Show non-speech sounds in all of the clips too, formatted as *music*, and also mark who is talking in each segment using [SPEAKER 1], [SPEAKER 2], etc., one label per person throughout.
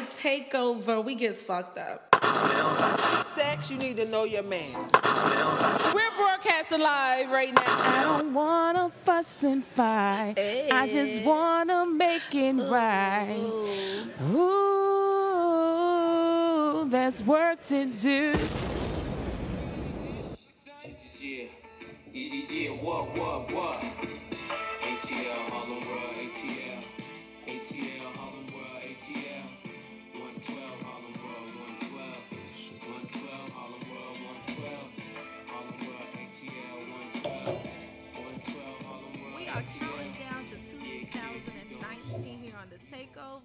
[SPEAKER 1] the takeover, we gets fucked up.
[SPEAKER 2] Sex, you need to know your man.
[SPEAKER 1] We're broadcasting live right now.
[SPEAKER 3] I don't wanna fuss and fight. I just eh. wanna make it right. Ooh, there's work to do.
[SPEAKER 4] Yeah, yeah, yeah, what, what, what? ATL, Harlem World,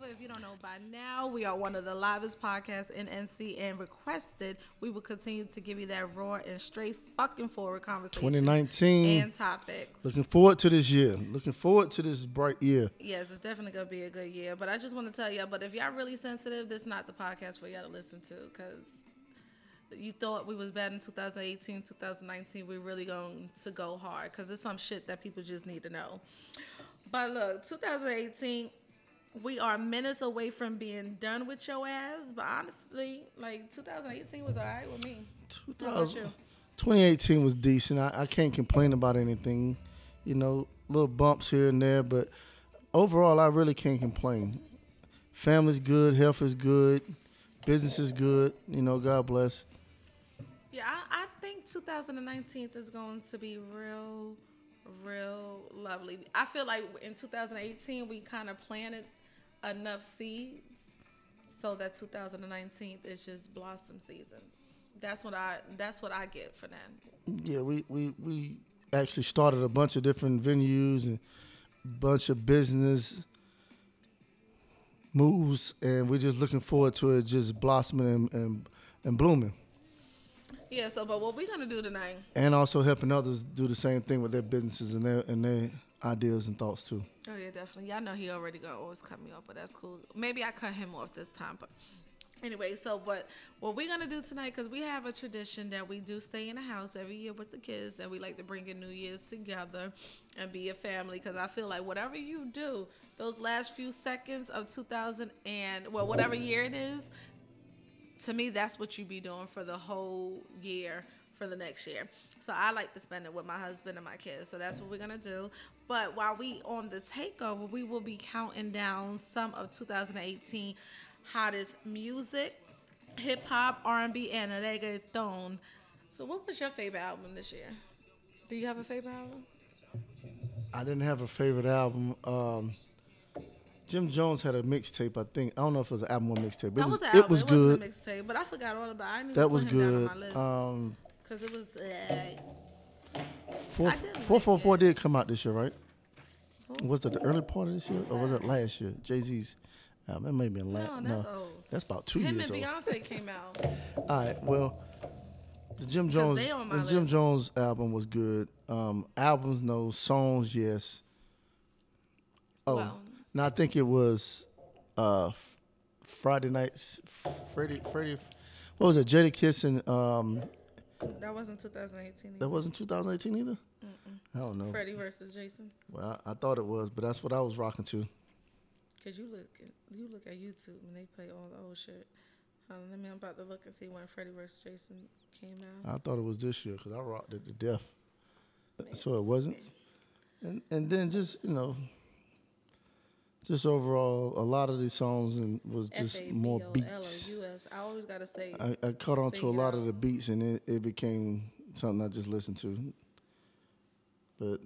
[SPEAKER 1] Takeover. If you don't know by now, we are one of the livest podcasts in NC and requested we will continue to give you that raw and straight fucking forward conversation
[SPEAKER 5] 2019.
[SPEAKER 1] and topics.
[SPEAKER 5] Looking forward to this year. Looking forward to this bright year.
[SPEAKER 1] Yes, it's definitely gonna be a good year. But I just want to tell y'all, but if y'all really sensitive, this is not the podcast for y'all to listen to because you thought we was bad in 2018, 2019. We're really going to go hard because it's some shit that people just need to know. But look, 2018, we are minutes away from being done with your ass. But honestly, like 2018 was alright with me. How about
[SPEAKER 5] 2000
[SPEAKER 1] you?
[SPEAKER 5] 2018 was decent. I, I can't complain about anything. You know, little bumps here and there, but overall, I really can't complain. Family's good, health is good, business is good. You know, God bless.
[SPEAKER 1] Yeah, I, I think 2019 is going to be real, real lovely. I feel like in 2018 we kind of planted enough seeds so that 2019 is just blossom season. That's what I that's what I get for that.
[SPEAKER 5] Yeah, we, we, we actually started a bunch of different venues and bunch of business moves, and we're just looking forward to it just blossoming and, and, and blooming.
[SPEAKER 1] Yeah. So, but what we're gonna do tonight?
[SPEAKER 5] and also helping others do the same thing with their businesses and their and their ideas and thoughts too.
[SPEAKER 1] Oh yeah, definitely. Y'all know he already gonna always cut me off, but that's cool. Maybe I cut him off this time, but anyway. So, but what we're gonna do tonight, because we have a tradition that we do stay in the house every year with the kids, and we like to bring in New Year's together and be a family. Because I feel like whatever you do, those last few seconds of 2000 and well, whatever year it is, to me, that's what you be doing for the whole year for the next year. So I like to spend it with my husband and my kids. So that's what we're gonna do. But while we on the takeover, we will be counting down some of 2018 hottest music, hip hop, R&B, and reggaeton. So what was your favorite album this year? Do you have a favorite album?
[SPEAKER 5] I didn't have a favorite album. Um, Jim Jones had a mixtape. I think I don't know if it was an album or mixtape. It
[SPEAKER 1] That
[SPEAKER 5] was,
[SPEAKER 1] was, the
[SPEAKER 5] it was
[SPEAKER 1] it
[SPEAKER 5] good.
[SPEAKER 1] mixtape, but I forgot all about. it. I
[SPEAKER 5] that was good.
[SPEAKER 1] on my list
[SPEAKER 5] Um,
[SPEAKER 1] because it was. Uh,
[SPEAKER 5] four
[SPEAKER 1] like
[SPEAKER 5] four four
[SPEAKER 1] it.
[SPEAKER 5] did come out this year, right? Was it the early part of this year or was it last year? Jay Z's. Um, it may have been last.
[SPEAKER 1] No, that's old.
[SPEAKER 5] That's about two
[SPEAKER 1] him
[SPEAKER 5] years
[SPEAKER 1] and
[SPEAKER 5] old.
[SPEAKER 1] Beyonce came out. *laughs*
[SPEAKER 5] All right. Well, the Jim Jones,
[SPEAKER 1] they on my
[SPEAKER 5] the Jim. Jones album was good. Um, albums, no. Songs, yes. Oh,
[SPEAKER 1] Well-
[SPEAKER 5] no, I think it was uh, Friday nights. Freddie, Freddie, what was it? Jadakiss and um,
[SPEAKER 1] That wasn't 2018.
[SPEAKER 5] that wasn't 2018 either. I don't know.
[SPEAKER 1] Freddie versus Jason.
[SPEAKER 5] Well, I, I thought it was, but that's what I was rocking to.
[SPEAKER 1] Cause you look, at, you look at YouTube and they play all the old shit. On, let me. I'm about to look and see when Freddie versus Jason came out.
[SPEAKER 5] I thought it was this year because I rocked it to death. So it wasn't. And and then just you know, just overall, a lot of these songs and was just more beats.
[SPEAKER 1] F-A-B-O-L-O-U-S. I always gotta say.
[SPEAKER 5] I, I caught on to a lot of the beats and it, it became something I just listened to. But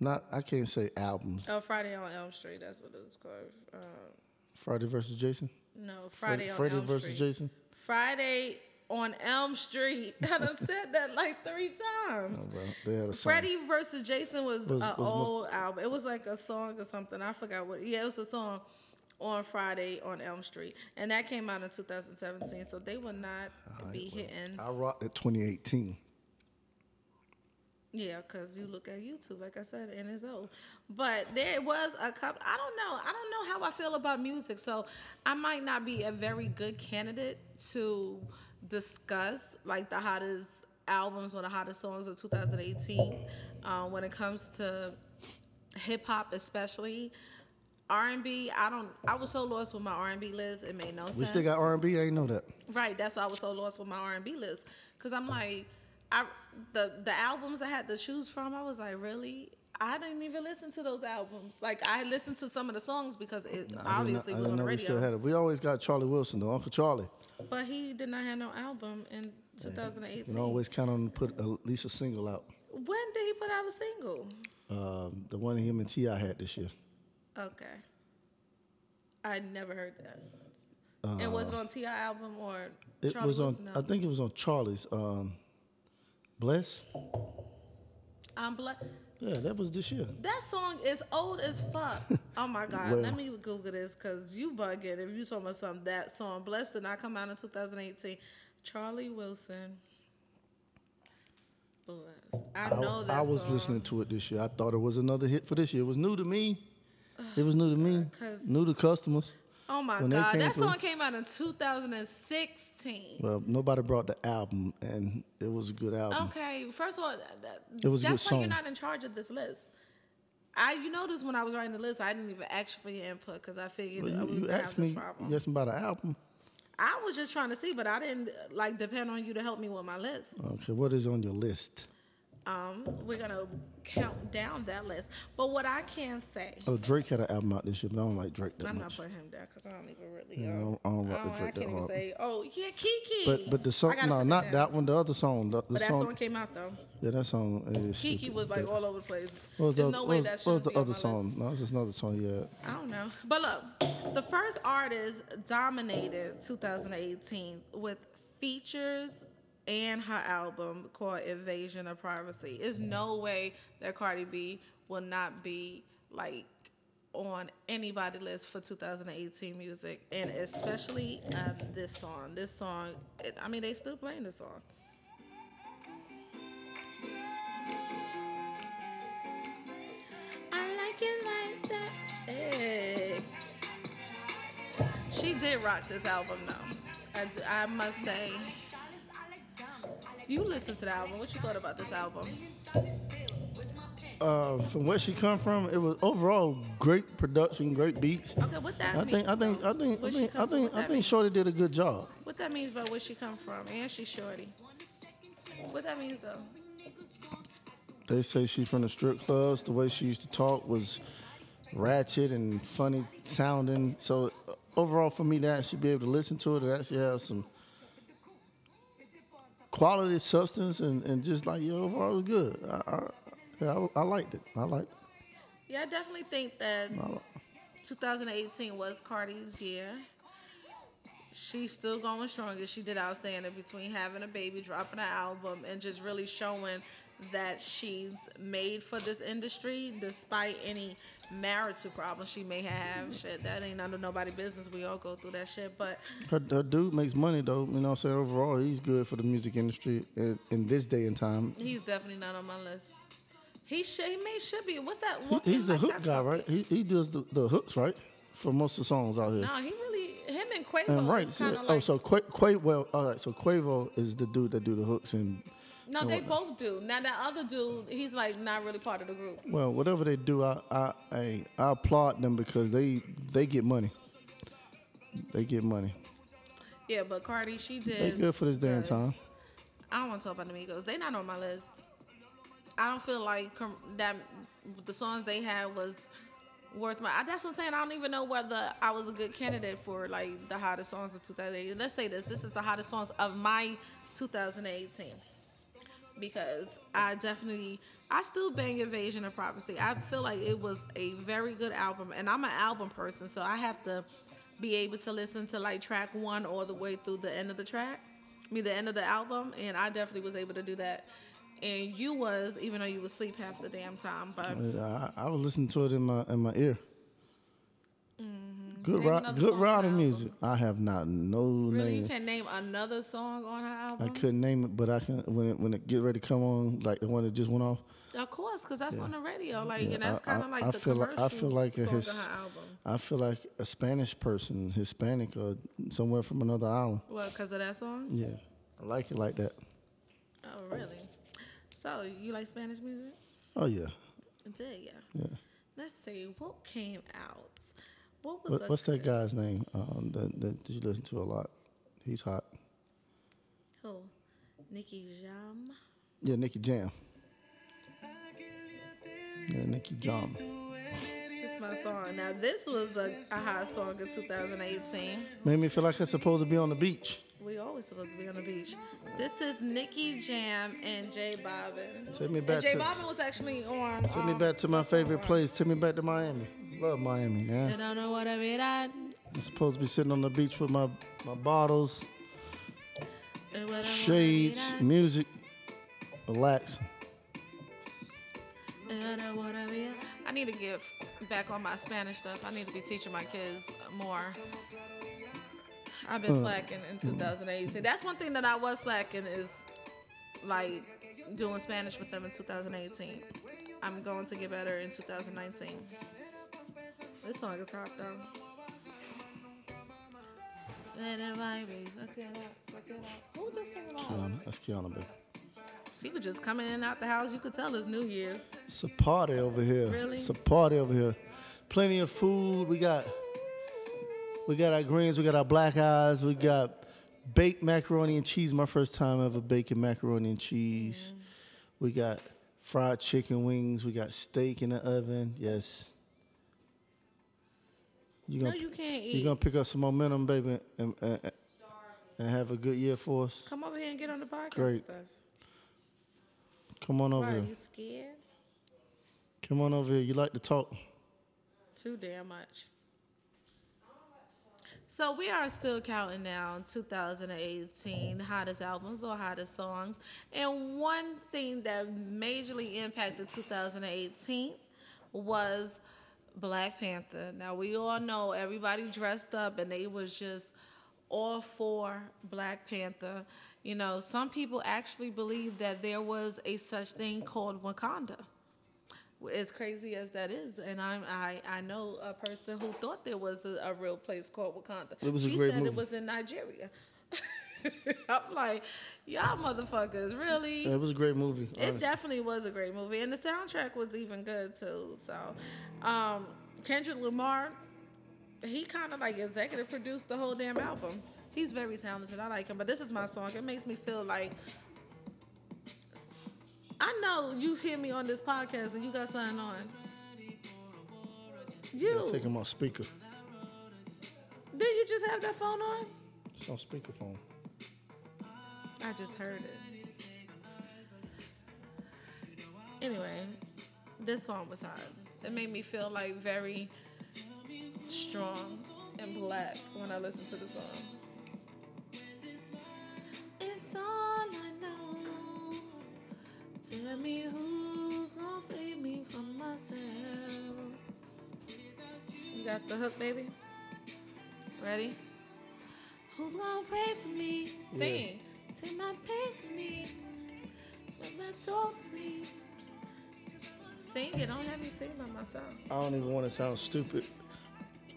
[SPEAKER 5] not I can't say albums.
[SPEAKER 1] Oh, Friday on Elm Street. That's what it was called. Uh,
[SPEAKER 5] Friday versus Jason.
[SPEAKER 1] no, Friday on
[SPEAKER 5] Friday
[SPEAKER 1] Elm
[SPEAKER 5] versus
[SPEAKER 1] Street.
[SPEAKER 5] Jason.
[SPEAKER 1] Friday on Elm Street. *laughs* I done said that like three times.
[SPEAKER 5] Oh, they had a song.
[SPEAKER 1] Freddie versus Jason was,
[SPEAKER 5] Was-
[SPEAKER 1] an
[SPEAKER 5] was most-
[SPEAKER 1] old album. It was like a song or something. I forgot what. Yeah, it was a song on Friday on Elm Street, and that came out in 2017. So they would not be hitting.
[SPEAKER 5] I rocked it 2018.
[SPEAKER 1] Yeah, because you look at YouTube, like I said, and it's old. But there was a couple. I don't know. I don't know how I feel about music, so I might not be a very good candidate to discuss like the hottest albums or the hottest songs of 2018 uh, when it comes to hip hop, especially. R and B. I don't. I was so lost with my R and B list. It made no sense.
[SPEAKER 5] We still got R and B. I ain't know that.
[SPEAKER 1] Right. That's why I was so lost with my R and B list. Cause I'm like, I the the albums I had to choose from. I was like, really. I didn't even listen to those albums. Like I listened to some of the songs because it obviously was
[SPEAKER 5] didn't
[SPEAKER 1] on the
[SPEAKER 5] know we still had it. We always got Charlie Wilson though, Uncle Charlie.
[SPEAKER 1] But he did not have no album in
[SPEAKER 5] You
[SPEAKER 1] 2018.
[SPEAKER 5] can always count on to put at least a single out.
[SPEAKER 1] When did he put out a single?
[SPEAKER 5] Um, the one him and T.I. had this year.
[SPEAKER 1] Okay. I never heard that. and was it on T.I. album or
[SPEAKER 5] Uh, It
[SPEAKER 1] Charlie
[SPEAKER 5] was on.
[SPEAKER 1] Wilson
[SPEAKER 5] I think it was on Charlie's. Um, Bless.
[SPEAKER 1] I'm black.
[SPEAKER 5] Yeah, that was this year.
[SPEAKER 1] That song is old as fuck. *laughs* Oh my god.
[SPEAKER 5] Well-
[SPEAKER 1] Let me Google this because you bugging if you talking about something that song. Blessed did not come out in 2018. Charlie Wilson. Blessed. I
[SPEAKER 5] I,
[SPEAKER 1] know that
[SPEAKER 5] I was
[SPEAKER 1] song.
[SPEAKER 5] listening to it this year. I thought it was another hit for this year. It was new to me. It was new to me. New to customers.
[SPEAKER 1] Oh my
[SPEAKER 5] when
[SPEAKER 1] god. That
[SPEAKER 5] through-
[SPEAKER 1] song came out in 2016.
[SPEAKER 5] Well, nobody brought the album, and it was a good album.
[SPEAKER 1] Okay, first of all, that,
[SPEAKER 5] It was
[SPEAKER 1] that's why you're not in charge of this list. I, you notice when I was writing the list, I didn't even ask for your input because I figured
[SPEAKER 5] Well,
[SPEAKER 1] I was
[SPEAKER 5] you, you
[SPEAKER 1] have
[SPEAKER 5] asked
[SPEAKER 1] this
[SPEAKER 5] me.
[SPEAKER 1] problem.
[SPEAKER 5] You asked me about an album.
[SPEAKER 1] I was just trying to see, but I didn't like depend on you to help me with my list.
[SPEAKER 5] Okay, what is on your list?
[SPEAKER 1] Um, we're gonna count down that list. But what I can say,
[SPEAKER 5] Oh, Drake had an album out this year, but I don't like Drake that
[SPEAKER 1] I'm not putting him there because I don't even really.
[SPEAKER 5] Yeah, I
[SPEAKER 1] um,
[SPEAKER 5] don't- I don't with
[SPEAKER 1] I
[SPEAKER 5] Drake that
[SPEAKER 1] can't even
[SPEAKER 5] hard.
[SPEAKER 1] say. Oh yeah, Kiki.
[SPEAKER 5] But but the song,
[SPEAKER 1] I gotta
[SPEAKER 5] no,
[SPEAKER 1] put
[SPEAKER 5] not
[SPEAKER 1] down.
[SPEAKER 5] that one. The other song. The, the
[SPEAKER 1] But that
[SPEAKER 5] song,
[SPEAKER 1] song came out though.
[SPEAKER 5] yeah, that song is.
[SPEAKER 1] Kiki
[SPEAKER 5] stupid.
[SPEAKER 1] was like all over the place.
[SPEAKER 5] What was
[SPEAKER 1] There's
[SPEAKER 5] the,
[SPEAKER 1] no
[SPEAKER 5] what
[SPEAKER 1] way
[SPEAKER 5] was,
[SPEAKER 1] that
[SPEAKER 5] what was the other song? No, it's just another song. Yeah.
[SPEAKER 1] I don't know. But look, the first artist dominated 2018 with features and her album called Invasion of Privacy. There's no way that Cardi B will not be like on anybody list for 2018 music and especially um, this song. This song, it, I mean, they still playing this song. I like it like that. Hey. She did rock this album though. I must say. You listened to the album. What you thought about this album?
[SPEAKER 5] Uh, from where she come from, it was overall great production, great beats.
[SPEAKER 1] Okay, what that
[SPEAKER 5] I
[SPEAKER 1] means?
[SPEAKER 5] think I think? I think I think I think I think? Shorty did a good job.
[SPEAKER 1] What that means about where she come from, and she shorty. What that means though?
[SPEAKER 5] They say she from the strip clubs. The way she used to talk was ratchet and funny sounding. So uh, overall, for me to actually be able to listen to it, it actually has some quality, substance, and, and just like yeah, overall, it was good. I, I, I, I liked it. I liked.
[SPEAKER 1] Yeah, I definitely think that 2018 was Cardi's year. She's still going stronger. She did outstanding between having a baby, dropping an album, and just really showing that she's made for this industry despite any marital problems she may have. Shit, that ain't none of nobody business. We all go through that shit. But
[SPEAKER 5] Her, her dude makes money though. You know what I'm saying? Overall, he's good for the music industry in, in this day and time.
[SPEAKER 1] he's definitely not on my list. He should, he may should be. What's that?
[SPEAKER 5] He- he's the
[SPEAKER 1] like
[SPEAKER 5] hook guy, right? He, he does the, the hooks, right? For most of the songs out here.
[SPEAKER 1] No, he really him and Quavo
[SPEAKER 5] And right, yeah.
[SPEAKER 1] of
[SPEAKER 5] oh, so Qua- Quavo. All right, so Quavo is the dude that do the hooks, and
[SPEAKER 1] no, they both do. Now that other dude, he's like not really part of the group.
[SPEAKER 5] well, whatever they do, I I I, I applaud them because they they get money. They get money.
[SPEAKER 1] Yeah, but Cardi, she did.
[SPEAKER 5] They good for this
[SPEAKER 1] good.
[SPEAKER 5] time.
[SPEAKER 1] I don't want to talk about the Migos. They not on my list. I don't feel like com- that the songs they had was worth my. I- That's what I'm saying. I don't even know whether I was a good candidate for like the hottest songs of 2018. Let's say this. This is the hottest songs of my 2018 because I definitely I still bang Invasion of Privacy. I feel like it was a very good album, and I'm an album person, so I have to be able to listen to like track one all the way through the end of the track, I mean the end of the album, and I definitely was able to do that. And you was even though you was asleep half the damn time, but
[SPEAKER 5] I, I was listening to it in my in my ear.
[SPEAKER 1] Mm-hmm.
[SPEAKER 5] Good.
[SPEAKER 1] Name good
[SPEAKER 5] music. I have not no
[SPEAKER 1] really you can name another song on her album.
[SPEAKER 5] I couldn't name it, but I can when it when it get ready to come on, like the one that just went off.
[SPEAKER 1] Of course, because that's on the radio, like,
[SPEAKER 5] Yeah,
[SPEAKER 1] and that's kind of like
[SPEAKER 5] I
[SPEAKER 1] the
[SPEAKER 5] feel like- I feel like
[SPEAKER 1] songs
[SPEAKER 5] his-
[SPEAKER 1] on her album.
[SPEAKER 5] I feel like a Spanish person, Hispanic, or somewhere from another island.
[SPEAKER 1] Well, because of that song.
[SPEAKER 5] Yeah, I like it like that.
[SPEAKER 1] Oh, really? So you like Spanish music?
[SPEAKER 5] Oh yeah,
[SPEAKER 1] I did, yeah.
[SPEAKER 5] yeah.
[SPEAKER 1] let's see what came out. What was
[SPEAKER 5] What,
[SPEAKER 1] a
[SPEAKER 5] what's that guy's name? Um, that, that you listen to a lot. He's hot.
[SPEAKER 1] Who? Nicky Jam.
[SPEAKER 5] Yeah, Nicky Jam. Yeah, Nicky Jam.
[SPEAKER 1] This is my song. Now this was a, a hot song in 2018.
[SPEAKER 5] Made me feel like I'm supposed to be on the beach.
[SPEAKER 1] We always supposed to be on the beach. This is Nicky Jam and J Balvin.
[SPEAKER 5] Take me
[SPEAKER 1] And
[SPEAKER 5] back
[SPEAKER 1] J
[SPEAKER 5] to
[SPEAKER 1] Balvin was actually on.
[SPEAKER 5] take me
[SPEAKER 1] um,
[SPEAKER 5] back to my favorite place. Take me back to Miami. Love Miami,
[SPEAKER 1] I
[SPEAKER 5] man.
[SPEAKER 1] don't know what I mean. I,
[SPEAKER 5] I'm supposed to be sitting on the beach with my my bottles,
[SPEAKER 1] I don't know what I
[SPEAKER 5] shades, music, relax.
[SPEAKER 1] I don't know what I mean. I need to get back on my Spanish stuff. I need to be teaching my kids more. I've been uh, slacking in mm. 2018. That's one thing that I was slacking is like doing Spanish with them in 2018. I'm going to get better in 2019. This song is hot though. Better baby, suck it up, suck it up. Who just came on?
[SPEAKER 5] Kiana, that's Kiana, baby.
[SPEAKER 1] People just coming in and out the house. You could tell it's New Year's.
[SPEAKER 5] It's a party over here.
[SPEAKER 1] Really?
[SPEAKER 5] It's a party over here. Plenty of food. We got we got our greens. We got our black eyes. We got baked macaroni and cheese. My first time ever baking macaroni and cheese. We got fried chicken wings. We got steak in the oven. Yes. You
[SPEAKER 1] No,
[SPEAKER 5] gonna
[SPEAKER 1] you can't
[SPEAKER 5] you
[SPEAKER 1] eat.
[SPEAKER 5] gonna pick up some momentum, baby, and, and, and have a good year for us.
[SPEAKER 1] Come over here and get on the podcast
[SPEAKER 5] Great.
[SPEAKER 1] with us.
[SPEAKER 5] Come on over
[SPEAKER 1] Why,
[SPEAKER 5] here.
[SPEAKER 1] you scared?
[SPEAKER 5] Come on over here. You like to talk?
[SPEAKER 1] Too damn much. So we are still counting down 2018 hottest albums or hottest songs. And one thing that majorly impacted 2018 was Black Panther. Now we all know everybody dressed up and they was just all for Black Panther. You know, some people actually believe that there was a such thing called Wakanda as crazy as that is, and I'm I I know a person who thought there was a, a real place called Wakanda.
[SPEAKER 5] It was a
[SPEAKER 1] she
[SPEAKER 5] great
[SPEAKER 1] said it was in Nigeria. *laughs* *laughs* I'm like, y'all motherfuckers, really?
[SPEAKER 5] It was a great movie.
[SPEAKER 1] It definitely was a great movie, and the soundtrack was even good too. So, um, Kendrick Lamar, he kind of like executive produced the whole damn album. He's very talented. I like him, but this is my song. It makes me feel like I know you hear me on this podcast and you got something on. You
[SPEAKER 5] Take him on speaker.
[SPEAKER 1] did you just have that phone on?
[SPEAKER 5] It's on speakerphone.
[SPEAKER 1] I just heard it. Anyway, this song was hot. It made me feel like very strong and black when I listened to the song. It's all I know. Tell me who's gonna save me from myself. You got the hook, baby? Ready? Who's gonna pray for me? Sing. Take my pain for me. Let my soul for me. Sing it. Don't have me sing by myself.
[SPEAKER 5] I don't even want to sound stupid.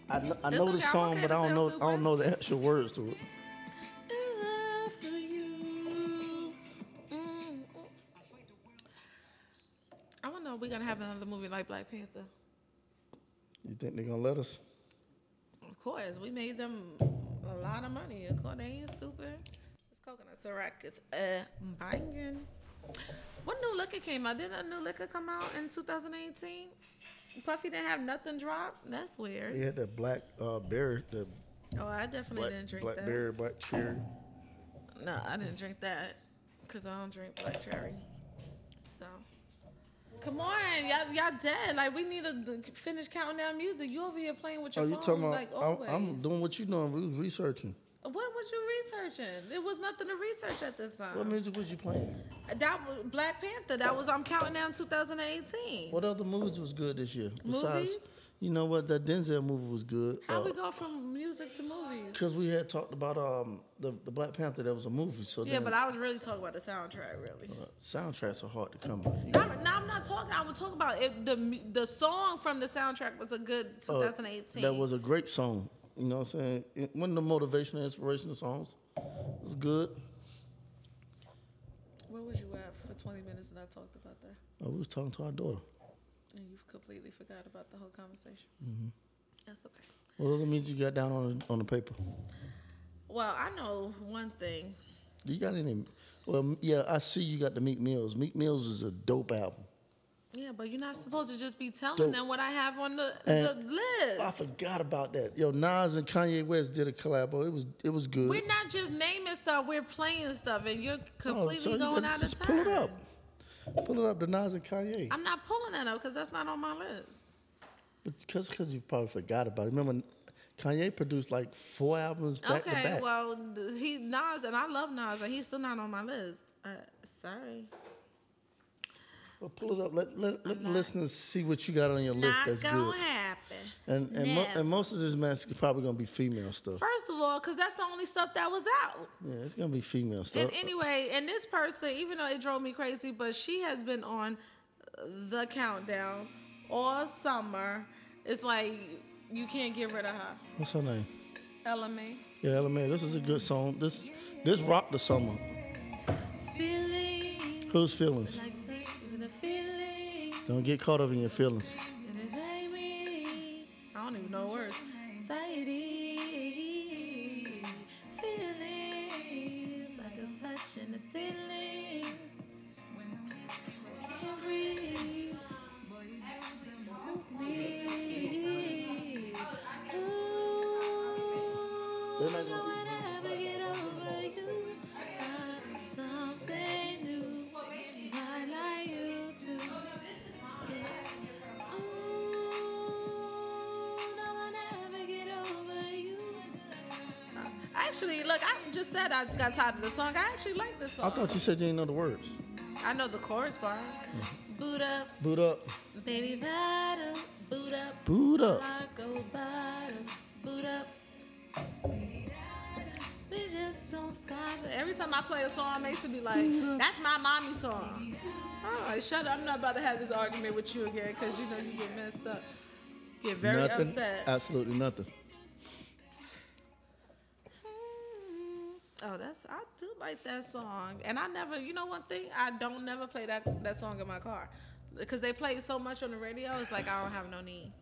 [SPEAKER 5] I know, I know the
[SPEAKER 1] okay, I'm
[SPEAKER 5] song,
[SPEAKER 1] okay
[SPEAKER 5] but I don't
[SPEAKER 1] sound
[SPEAKER 5] know. I don't know the actual words to it.
[SPEAKER 1] For you. Mm. I want to know. We're gonna have another movie like Black Panther.
[SPEAKER 5] You think they're gonna let us?
[SPEAKER 1] Of course, we made them a lot of money. Of course, they ain't stupid. Coconut syrup is uh, banging. What new liquor came out? Didn't a new liquor come out in 2018? Puffy didn't have nothing drop. That's weird.
[SPEAKER 5] He had the black uh, berry, the
[SPEAKER 1] Oh, I definitely
[SPEAKER 5] black
[SPEAKER 1] didn't drink that.
[SPEAKER 5] blackberry, black cherry.
[SPEAKER 1] No, I didn't drink that because I don't drink black cherry. So, come on, y'all, y'all dead. Like we need to finish counting down music. You over here playing with your
[SPEAKER 5] Oh,
[SPEAKER 1] your
[SPEAKER 5] you
[SPEAKER 1] phone
[SPEAKER 5] talking about?
[SPEAKER 1] like
[SPEAKER 5] I'm. I'm doing what you doing. We was researching.
[SPEAKER 1] What was you researching? It was nothing to research at this time.
[SPEAKER 5] What music was you playing?
[SPEAKER 1] That was Black Panther. That was I'm counting down 2018.
[SPEAKER 5] What other movies was good this year?
[SPEAKER 1] Movies?
[SPEAKER 5] you know what? That Denzel movie was good.
[SPEAKER 1] How we go from music to movies?
[SPEAKER 5] Because we had talked about um the, the Black Panther. That was a movie. So
[SPEAKER 1] Yeah,
[SPEAKER 5] then,
[SPEAKER 1] but I was really talking about the soundtrack, really.
[SPEAKER 5] uh, soundtracks are hard to come by.
[SPEAKER 1] No, no, I'm not talking. I was talking about it, the the song from the soundtrack was a good
[SPEAKER 5] Uh,
[SPEAKER 1] 2018.
[SPEAKER 5] That was a great song. You know what I'm saying? It, one of the motivational, inspirational songs. It's good.
[SPEAKER 1] Where was you at for 20 minutes and I talked about that?
[SPEAKER 5] We was talking to our daughter.
[SPEAKER 1] And you've completely forgot about the whole conversation.
[SPEAKER 5] Mm-hmm.
[SPEAKER 1] That's okay.
[SPEAKER 5] What other means you got down on the, on the paper?
[SPEAKER 1] Well, I know one thing.
[SPEAKER 5] You got any? Well, yeah, I see you got the Meek Mills. Meek Mills is a dope album.
[SPEAKER 1] Yeah, but you're not supposed to just be telling them what I have on the, the list.
[SPEAKER 5] I forgot about that. Yo, Nas and Kanye West did a collabo. It was it was good.
[SPEAKER 1] We're not just naming stuff, we're playing stuff, and you're
[SPEAKER 5] Oh,
[SPEAKER 1] completely
[SPEAKER 5] so
[SPEAKER 1] going
[SPEAKER 5] gotta
[SPEAKER 1] out of
[SPEAKER 5] just. Pull it up. Pull it up. The Nas and Kanye.
[SPEAKER 1] I'm not pulling that up because that's not on my list.
[SPEAKER 5] Because because you probably forgot about it. Remember, Kanye produced like four albums back to back.
[SPEAKER 1] okay, well, he Nas, and I love Nas, and he's still not on my list. Uh, sorry.
[SPEAKER 5] Well, pull it up. Let let, let the listeners see what you got on your list
[SPEAKER 1] Not
[SPEAKER 5] that's
[SPEAKER 1] gonna
[SPEAKER 5] good.
[SPEAKER 1] happen.
[SPEAKER 5] And and, mo- and most of this mess is probably gonna be female stuff.
[SPEAKER 1] First of all, because that's the only stuff that was out.
[SPEAKER 5] Yeah, it's gonna be female stuff.
[SPEAKER 1] And anyway, and this person, even though it drove me crazy, but she has been on the countdown all summer. It's like you can't get rid of her.
[SPEAKER 5] What's her name?
[SPEAKER 1] Ella Mai.
[SPEAKER 5] Yeah, Ella Mai. This is a good song. This this rocked the summer.
[SPEAKER 1] Feeling
[SPEAKER 5] Whose feelings?
[SPEAKER 1] like.
[SPEAKER 5] Don't get caught up in your feelings.
[SPEAKER 1] I don't even know words. The song. I actually like this song.
[SPEAKER 5] I thought you said you didn't know the words.
[SPEAKER 1] I know the chorus part. Boot up,
[SPEAKER 5] Boot up.
[SPEAKER 1] baby bottom, boot up,
[SPEAKER 5] Boot up.
[SPEAKER 1] bottom, boot up. We just don't stop. Every time I play a song, it makes it be like, that's my mommy song. Oh, like, shut up. I'm not about to have this argument with you again because you know you get messed up. Get very
[SPEAKER 5] nothing.
[SPEAKER 1] upset.
[SPEAKER 5] Absolutely nothing.
[SPEAKER 1] That's I do like that song, and I never, you know, one thing I don't never play that that song in my car because they play so much on the radio. It's like I don't have no need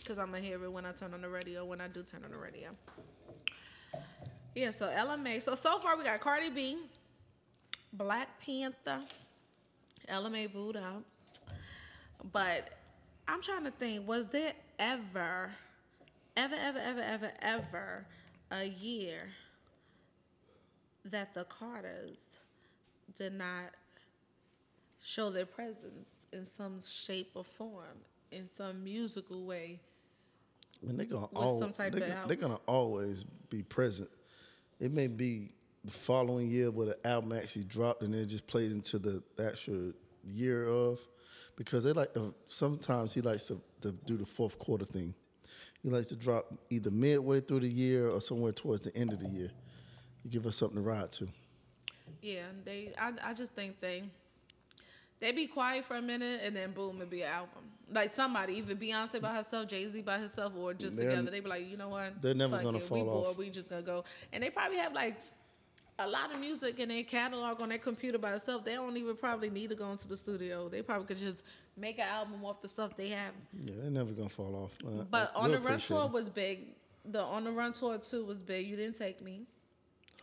[SPEAKER 1] because I'm gonna hear it when I turn on the radio. When I do turn on the radio, yeah. So Ella Mai. So so far we got Cardi B, Black Panther, Ella Mai boot up, but I'm trying to think. Was there ever, ever, ever, ever, ever, ever a year? That the Carters did not show their presence in some shape or form, in some musical way.
[SPEAKER 5] I they're gonna
[SPEAKER 1] With
[SPEAKER 5] al-
[SPEAKER 1] some type
[SPEAKER 5] they're,
[SPEAKER 1] of album.
[SPEAKER 5] they're gonna always be present. It may be the following year where the album actually dropped and it just played into the actual year of, because they like to, sometimes he likes to, to do the fourth quarter thing. He likes to drop either midway through the year or somewhere towards the end of the year. You give us something to ride to.
[SPEAKER 1] Yeah, they. I, I just think they. They be quiet for a minute and then boom, it'd be an album. Like somebody, even Beyonce by herself, Jay Z by herself, or just
[SPEAKER 5] They're-
[SPEAKER 1] together. They be like, you know what?
[SPEAKER 5] they're never
[SPEAKER 1] Fuck
[SPEAKER 5] gonna
[SPEAKER 1] it.
[SPEAKER 5] fall
[SPEAKER 1] we bored,
[SPEAKER 5] off.
[SPEAKER 1] We just gonna go. And they probably have like a lot of music in their catalog on their computer by itself. They don't even probably need to go into the studio. They probably could just make an album off the stuff they have.
[SPEAKER 5] Yeah, they're never gonna fall off. Uh,
[SPEAKER 1] But
[SPEAKER 5] uh,
[SPEAKER 1] on the run tour
[SPEAKER 5] it.
[SPEAKER 1] was big. The on the run tour too was big. You didn't take me.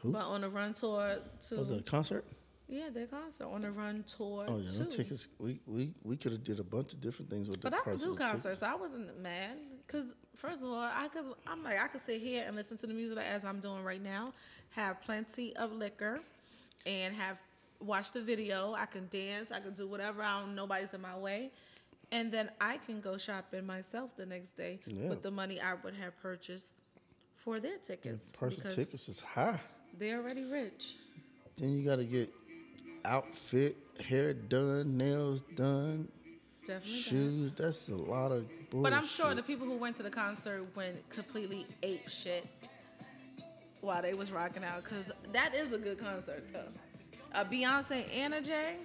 [SPEAKER 5] Who?
[SPEAKER 1] But on the run tour oh, too.
[SPEAKER 5] was it a concert?
[SPEAKER 1] Yeah, their concert on the run tour
[SPEAKER 5] Oh yeah,
[SPEAKER 1] too.
[SPEAKER 5] tickets. We we we could have did a bunch of different things with
[SPEAKER 1] But
[SPEAKER 5] the
[SPEAKER 1] I do
[SPEAKER 5] of the tickets.
[SPEAKER 1] concerts. I wasn't mad because first of all, I could. I'm like I could sit here and listen to the music as I'm doing right now, have plenty of liquor, and have watch the video. I can dance. I can do whatever. I don't. Nobody's in my way. And then I can go shopping myself the next day
[SPEAKER 5] Yeah.
[SPEAKER 1] with the money I would have purchased for their tickets.
[SPEAKER 5] Price tickets is high.
[SPEAKER 1] They're already rich.
[SPEAKER 5] Then you got to get outfit, hair done, nails done,
[SPEAKER 1] Definitely.
[SPEAKER 5] shoes. That's a lot of bullshit.
[SPEAKER 1] But I'm sure the people who went to the concert went completely ape shit while they was rocking out, cause that is a good concert though. A Beyonce and a Jay.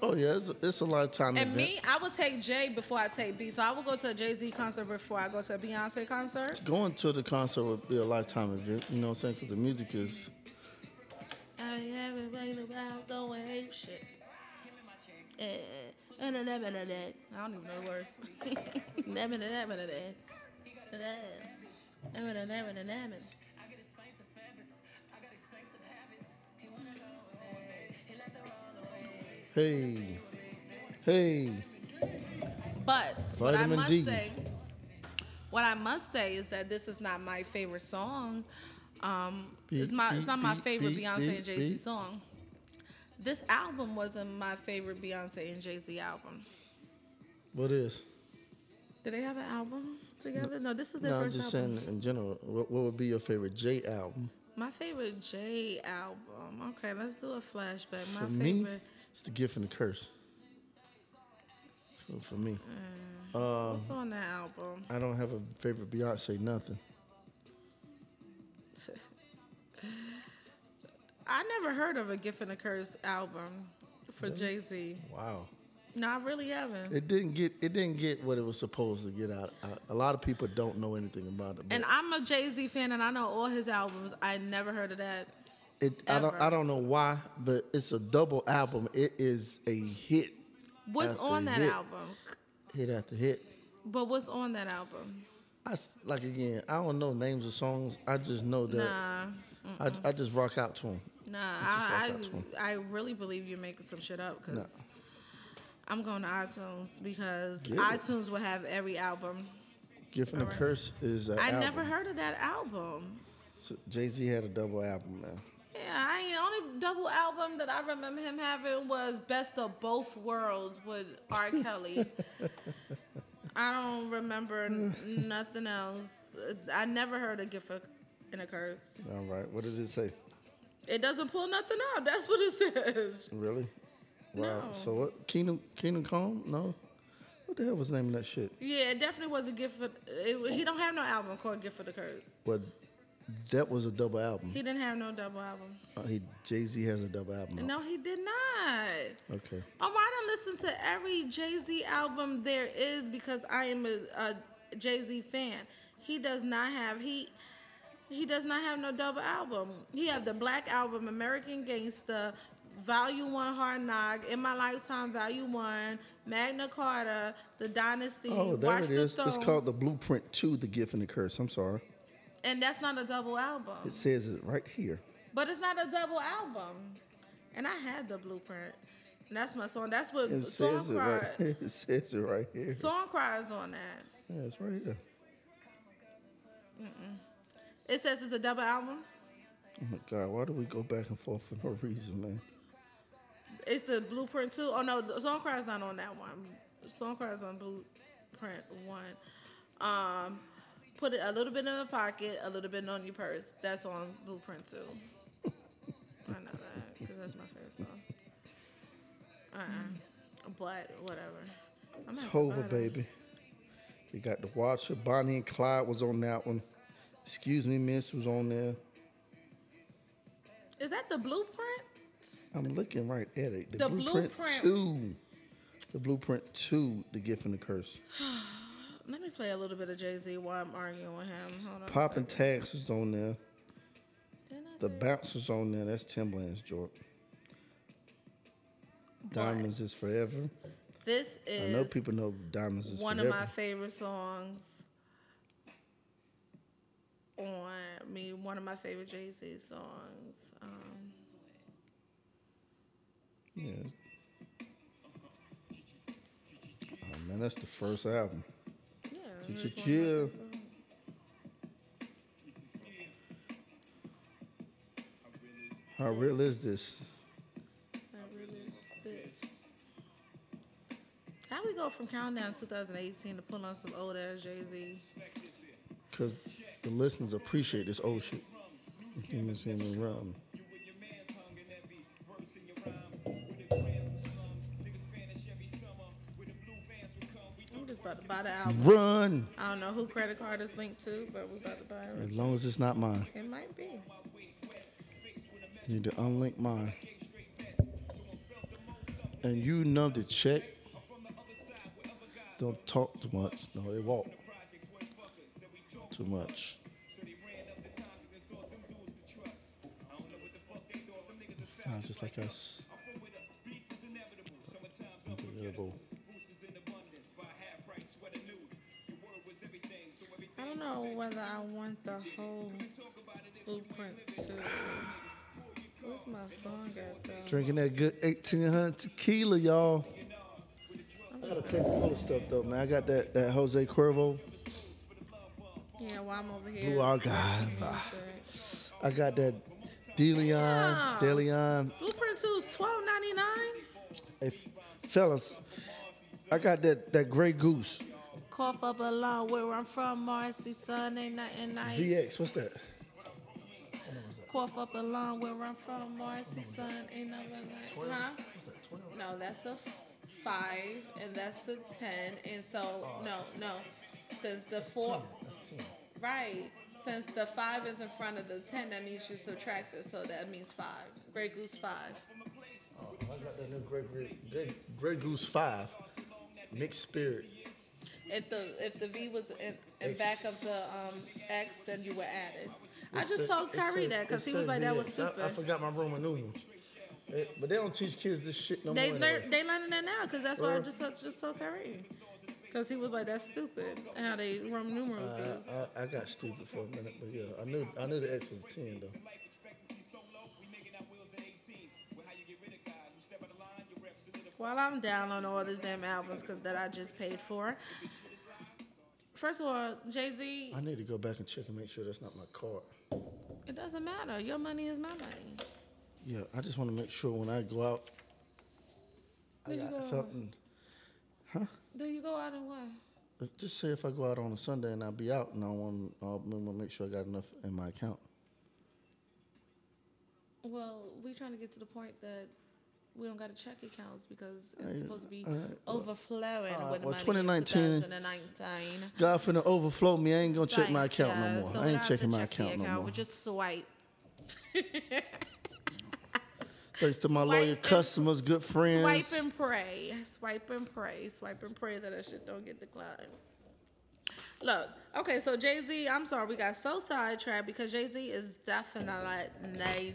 [SPEAKER 5] Oh yeah, it's a, it's a lifetime event.
[SPEAKER 1] And
[SPEAKER 5] event.
[SPEAKER 1] me, I would take Jay before I take B. So I would go to a Jay Z concert before I go to a Beyonce concert.
[SPEAKER 5] Going to the concert would be a lifetime event. You know what I'm saying? Because the music is.
[SPEAKER 1] I everybody about going ape shit. Eh, and then that, that, that. I don't even know the words. That, that, that, that, that. That, that, that,
[SPEAKER 5] Hey, hey.
[SPEAKER 1] But what I must
[SPEAKER 5] D.
[SPEAKER 1] say, what I must say is that this is not my favorite song. Um, it's
[SPEAKER 5] Beep,
[SPEAKER 1] my it's not my
[SPEAKER 5] beep,
[SPEAKER 1] favorite
[SPEAKER 5] beep,
[SPEAKER 1] Beyonce
[SPEAKER 5] beep,
[SPEAKER 1] and Jay Z song. This album wasn't my favorite Beyonce and Jay Z album.
[SPEAKER 5] What is?
[SPEAKER 1] Did they have an album together? No, this is their
[SPEAKER 5] No, I'm
[SPEAKER 1] first
[SPEAKER 5] just
[SPEAKER 1] album.
[SPEAKER 5] saying in general. What, what would be your favorite J album?
[SPEAKER 1] My favorite J album. Okay, let's do a flashback. My
[SPEAKER 5] For me,
[SPEAKER 1] favorite.
[SPEAKER 5] It's the gift and the curse. For, for me, mm.
[SPEAKER 1] um, What's on that album?
[SPEAKER 5] I don't have a favorite Beyonce nothing. *laughs*
[SPEAKER 1] I never heard of a Gift and a Curse album for Jay Z.
[SPEAKER 5] Wow.
[SPEAKER 1] No, I really haven't.
[SPEAKER 5] It didn't get it didn't get what it was supposed to get out. A- A lot of people don't know anything about it.
[SPEAKER 1] And I'm a Jay Z fan, and I know all his albums. I never heard of that.
[SPEAKER 5] It, I don't. I don't know why, but it's a double album. It is a hit,
[SPEAKER 1] What's
[SPEAKER 5] After
[SPEAKER 1] on that
[SPEAKER 5] hit.
[SPEAKER 1] album?
[SPEAKER 5] hit after hit.
[SPEAKER 1] But what's on that album?
[SPEAKER 5] I like again. I don't know names of songs. I just know that
[SPEAKER 1] Nah,
[SPEAKER 5] I, I just rock out to them.
[SPEAKER 1] nah. I,
[SPEAKER 5] out.
[SPEAKER 1] I, I really believe you're making some shit up because I'm going to iTunes because iTunes will have every album.
[SPEAKER 5] Gift and the. Curse is a
[SPEAKER 1] I
[SPEAKER 5] album.
[SPEAKER 1] never heard of that album.
[SPEAKER 5] So Jay Z had a double album, man.
[SPEAKER 1] Yeah, I ain't only double album that I remember him having was Best of Both Worlds with R. *laughs* Kelly. I don't remember n- nothing else. I never heard a gift and a curse.
[SPEAKER 5] All right. What did it say?
[SPEAKER 1] It doesn't pull nothing out. That's what it says.
[SPEAKER 5] Really? Wow.
[SPEAKER 1] No.
[SPEAKER 5] So what? Kingdom Kingdom Come? No. What the hell was the name of that shit?
[SPEAKER 1] Yeah, it definitely was a gift for. It, he don't have no album called Gift for the Curse.
[SPEAKER 5] Well, that was a double album.
[SPEAKER 1] He didn't have no double album.
[SPEAKER 5] Uh, he Jay Z has a double album.
[SPEAKER 1] No, he did not.
[SPEAKER 5] Okay.
[SPEAKER 1] Um, I don't listen to every Jay Z album there is because I am a, a Jay Z fan. He does not have he he does not have no double album. He have the Black Album, American Gangsta, Volume One, Hard Knock, In My Lifetime, Volume One, Magna Carta, The Dynasty,
[SPEAKER 5] Oh, there
[SPEAKER 1] Watch
[SPEAKER 5] it
[SPEAKER 1] the
[SPEAKER 5] is. It's called the Blueprint to the Gift and the Curse. I'm sorry.
[SPEAKER 1] And that's not a double album.
[SPEAKER 5] It says it right here.
[SPEAKER 1] But it's not a double album. And I had the blueprint. And that's my song. That's what
[SPEAKER 5] It
[SPEAKER 1] song
[SPEAKER 5] says it right. *laughs* It says it right here.
[SPEAKER 1] Song cries on that.
[SPEAKER 5] Yeah, it's right here.
[SPEAKER 1] It says it's a double album.
[SPEAKER 5] Oh my God, why do we go back and forth for no reason, man?
[SPEAKER 1] It's the blueprint too. Oh no, song cry's not on that one. Song cry's on blueprint one. Um, put it a little bit in the pocket, a little bit on your purse. That's on blueprint two. *laughs* I know that because that's my favorite song. Uh, uh but whatever. I'm
[SPEAKER 5] It's
[SPEAKER 1] gonna have to buy
[SPEAKER 5] Hova, baby. We got the Watcher. Bonnie and Clyde was on that one. Excuse me, Miss was on there.
[SPEAKER 1] Is that the blueprint?
[SPEAKER 5] I'm looking right at it.
[SPEAKER 1] The Blueprint.
[SPEAKER 5] two. The blueprint two, the gift and the curse. *sighs* *sighs*
[SPEAKER 1] Let me play a little bit of Jay Z while I'm arguing with him. Hold on. a
[SPEAKER 5] Pop. Tags was on there. The Bounce was on there. That's Timbaland's joint. Diamonds is forever.
[SPEAKER 1] This is.
[SPEAKER 5] I know people know Diamonds is
[SPEAKER 1] one
[SPEAKER 5] forever.
[SPEAKER 1] of my favorite songs on me. One of my favorite Jay Z songs. Um,
[SPEAKER 5] yeah. Oh man, that's the first album.
[SPEAKER 1] Yeah,
[SPEAKER 5] Ch-
[SPEAKER 1] it's
[SPEAKER 5] ch-
[SPEAKER 1] one of my
[SPEAKER 5] chill. How real is this?
[SPEAKER 1] How real is this? How we go from Countdown 2018 to pull on some old ass Jay Z?
[SPEAKER 5] Because the listeners appreciate this old shit. You know, see me run.
[SPEAKER 1] About to buy the album.
[SPEAKER 5] Run!
[SPEAKER 1] I don't know who credit card is linked to, but we're about to buy it.
[SPEAKER 5] As long as it's not mine.
[SPEAKER 1] It might be.
[SPEAKER 5] You need to unlink mine. And you know the check. Don't talk too much. No, they walk too much. Sounds just like us. Unbelievable.
[SPEAKER 1] I don't know whether I want the whole blueprint to. What's my song at though?
[SPEAKER 5] Drinking that good 1800 tequila, y'all. I got a tank full of stuff though, man. I got that that Jose Cuervo.
[SPEAKER 1] Yeah, while I'm over here.
[SPEAKER 5] Blue
[SPEAKER 1] searching ah. music.
[SPEAKER 5] I got that DeLeon. DeLeon.
[SPEAKER 1] Blueprint two is twelve ninety nine.
[SPEAKER 5] Hey, fellas, I got that that Grey Goose
[SPEAKER 1] Cough up along where I'm from, Marcy, son, ain't nothing nice.
[SPEAKER 5] VX. What's that?
[SPEAKER 1] Cough up along where I'm from, Marcy, son, ain't nothing nice. Huh? No, that's a five, and that's a ten, and so no, no, since the four, right? Since the five is in front of the ten, that means you subtract it, so that means five. Grey Goose five.
[SPEAKER 5] Oh, I got that new Grey, Grey, Grey, Grey Goose 5. Mixed spirit.
[SPEAKER 1] If the if the V was in, in back of the um X, then you were added. it. I just
[SPEAKER 5] said-
[SPEAKER 1] told
[SPEAKER 5] it
[SPEAKER 1] Kyrie
[SPEAKER 5] said-
[SPEAKER 1] that because he was like, that was
[SPEAKER 5] VX. I-
[SPEAKER 1] stupid.
[SPEAKER 5] I, forgot my Roman numerals. Eh, But they don't teach kids this shit no
[SPEAKER 1] They
[SPEAKER 5] more.
[SPEAKER 1] learn,
[SPEAKER 5] anyway.
[SPEAKER 1] they learning that now because that's why I
[SPEAKER 5] Word.
[SPEAKER 1] just told- just told Kyrie. Because he was like, that's stupid. And how they Roman numerals is.
[SPEAKER 5] I, I, I got stupid for a minute, but yeah, I knew I knew the X was a ten though.
[SPEAKER 1] While I'm down on all these damn albums because that I just paid for. First of all, Jay Z,
[SPEAKER 5] I need to go back and check and make sure that's not my card.
[SPEAKER 1] it doesn't matter. Your money is my money.
[SPEAKER 5] Yeah, I just want to make sure when I go out, I got something.
[SPEAKER 1] Do you go out and what?
[SPEAKER 5] Uh, Just say if I go out on a Sunday and I'll be out, and I want I want to make sure I got enough in my account.
[SPEAKER 1] Well, we trying to get to the point that we don't got to check accounts because it's
[SPEAKER 5] Hey,
[SPEAKER 1] supposed to be
[SPEAKER 5] well-
[SPEAKER 1] overflowing
[SPEAKER 5] right,
[SPEAKER 1] with
[SPEAKER 5] well,
[SPEAKER 1] money
[SPEAKER 5] 2019
[SPEAKER 1] in 2019.
[SPEAKER 5] God finna overflow me. I ain't gonna check my account
[SPEAKER 1] yeah,
[SPEAKER 5] no more.
[SPEAKER 1] so
[SPEAKER 5] I ain't
[SPEAKER 1] don't have to
[SPEAKER 5] checking my
[SPEAKER 1] check the
[SPEAKER 5] account no more.
[SPEAKER 1] We just swipe. *laughs*
[SPEAKER 5] Thanks to my
[SPEAKER 1] swipe
[SPEAKER 5] loyal
[SPEAKER 1] and-
[SPEAKER 5] customers, good friends.
[SPEAKER 1] Swipe and pray. Swipe and pray. Swipe and pray that that shit don't get declined. Look, okay, so Jay Z, I'm sorry, we got so sidetracked because Jay Z is definitely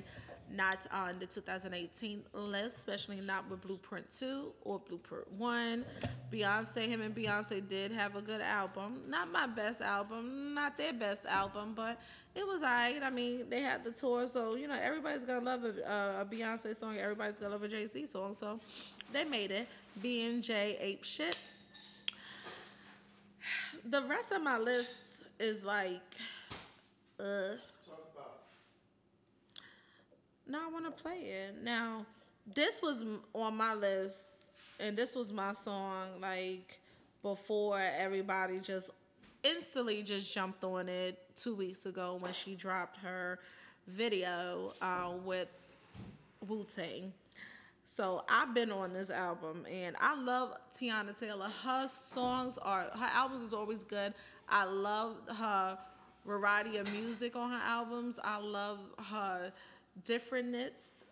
[SPEAKER 1] not on the 2018 list, especially not with Blueprint 2 or Blueprint 1. Beyonce, him and Beyonce did have a good album. Not my best album, not their best album, but it was alright. I mean, they had the tour, so you know everybody's gonna love a, uh, a Beyonce song. Everybody's gonna love a Jay Z song, so they made it. B and J ape shit. *sighs* The rest of my list is like, uh. No, I want to play it. Now, this was on my list, and this was my song, like, before everybody just instantly just jumped on it two weeks ago when she dropped her video uh, with Wu Tang. So I've been on this album and I love Teyana Taylor. Her songs are her albums is always good. I love her variety of music on her albums. I love her differentness,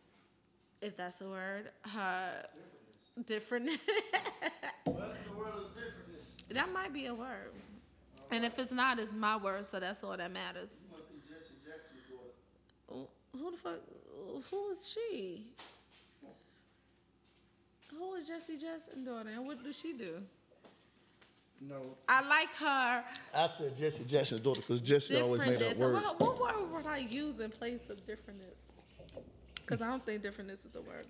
[SPEAKER 1] if that's a word. Her different. that might be a word. And if it's not, it's my word, so that's all that matters. Who the fuck? Who is she? Who is Jesse Jackson's daughter, and what does she do?
[SPEAKER 5] No,
[SPEAKER 1] I like her
[SPEAKER 5] I said Jesse Jackson's daughter because Jesse always made up
[SPEAKER 1] differentness.
[SPEAKER 5] words.
[SPEAKER 1] What, what word would I use in place of differentness? Because I don't think differentness is a word.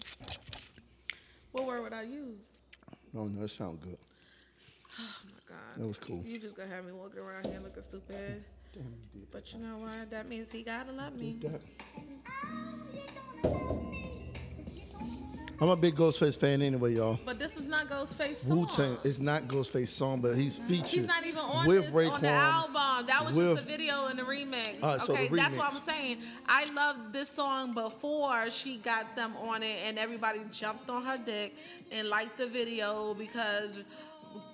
[SPEAKER 1] What word would I use?
[SPEAKER 5] Oh no, it sounds good. *sighs*
[SPEAKER 1] Oh my God.
[SPEAKER 5] That was cool.
[SPEAKER 1] You just gonna have me walking around here looking stupid.
[SPEAKER 5] Damn, you did.
[SPEAKER 1] But you know what? That means he gotta love me.
[SPEAKER 5] I'm a big Ghostface fan anyway, y'all.
[SPEAKER 1] But this is not Ghostface song.
[SPEAKER 5] Wu Tang is not Ghostface song, but he's featured
[SPEAKER 1] He's not even on
[SPEAKER 5] with
[SPEAKER 1] this
[SPEAKER 5] Raekwon.
[SPEAKER 1] on the album. That was just the video and the remix.
[SPEAKER 5] So the
[SPEAKER 1] okay, that's what. I'm saying. I loved this song before she got them on it, and everybody jumped on her dick and liked the video because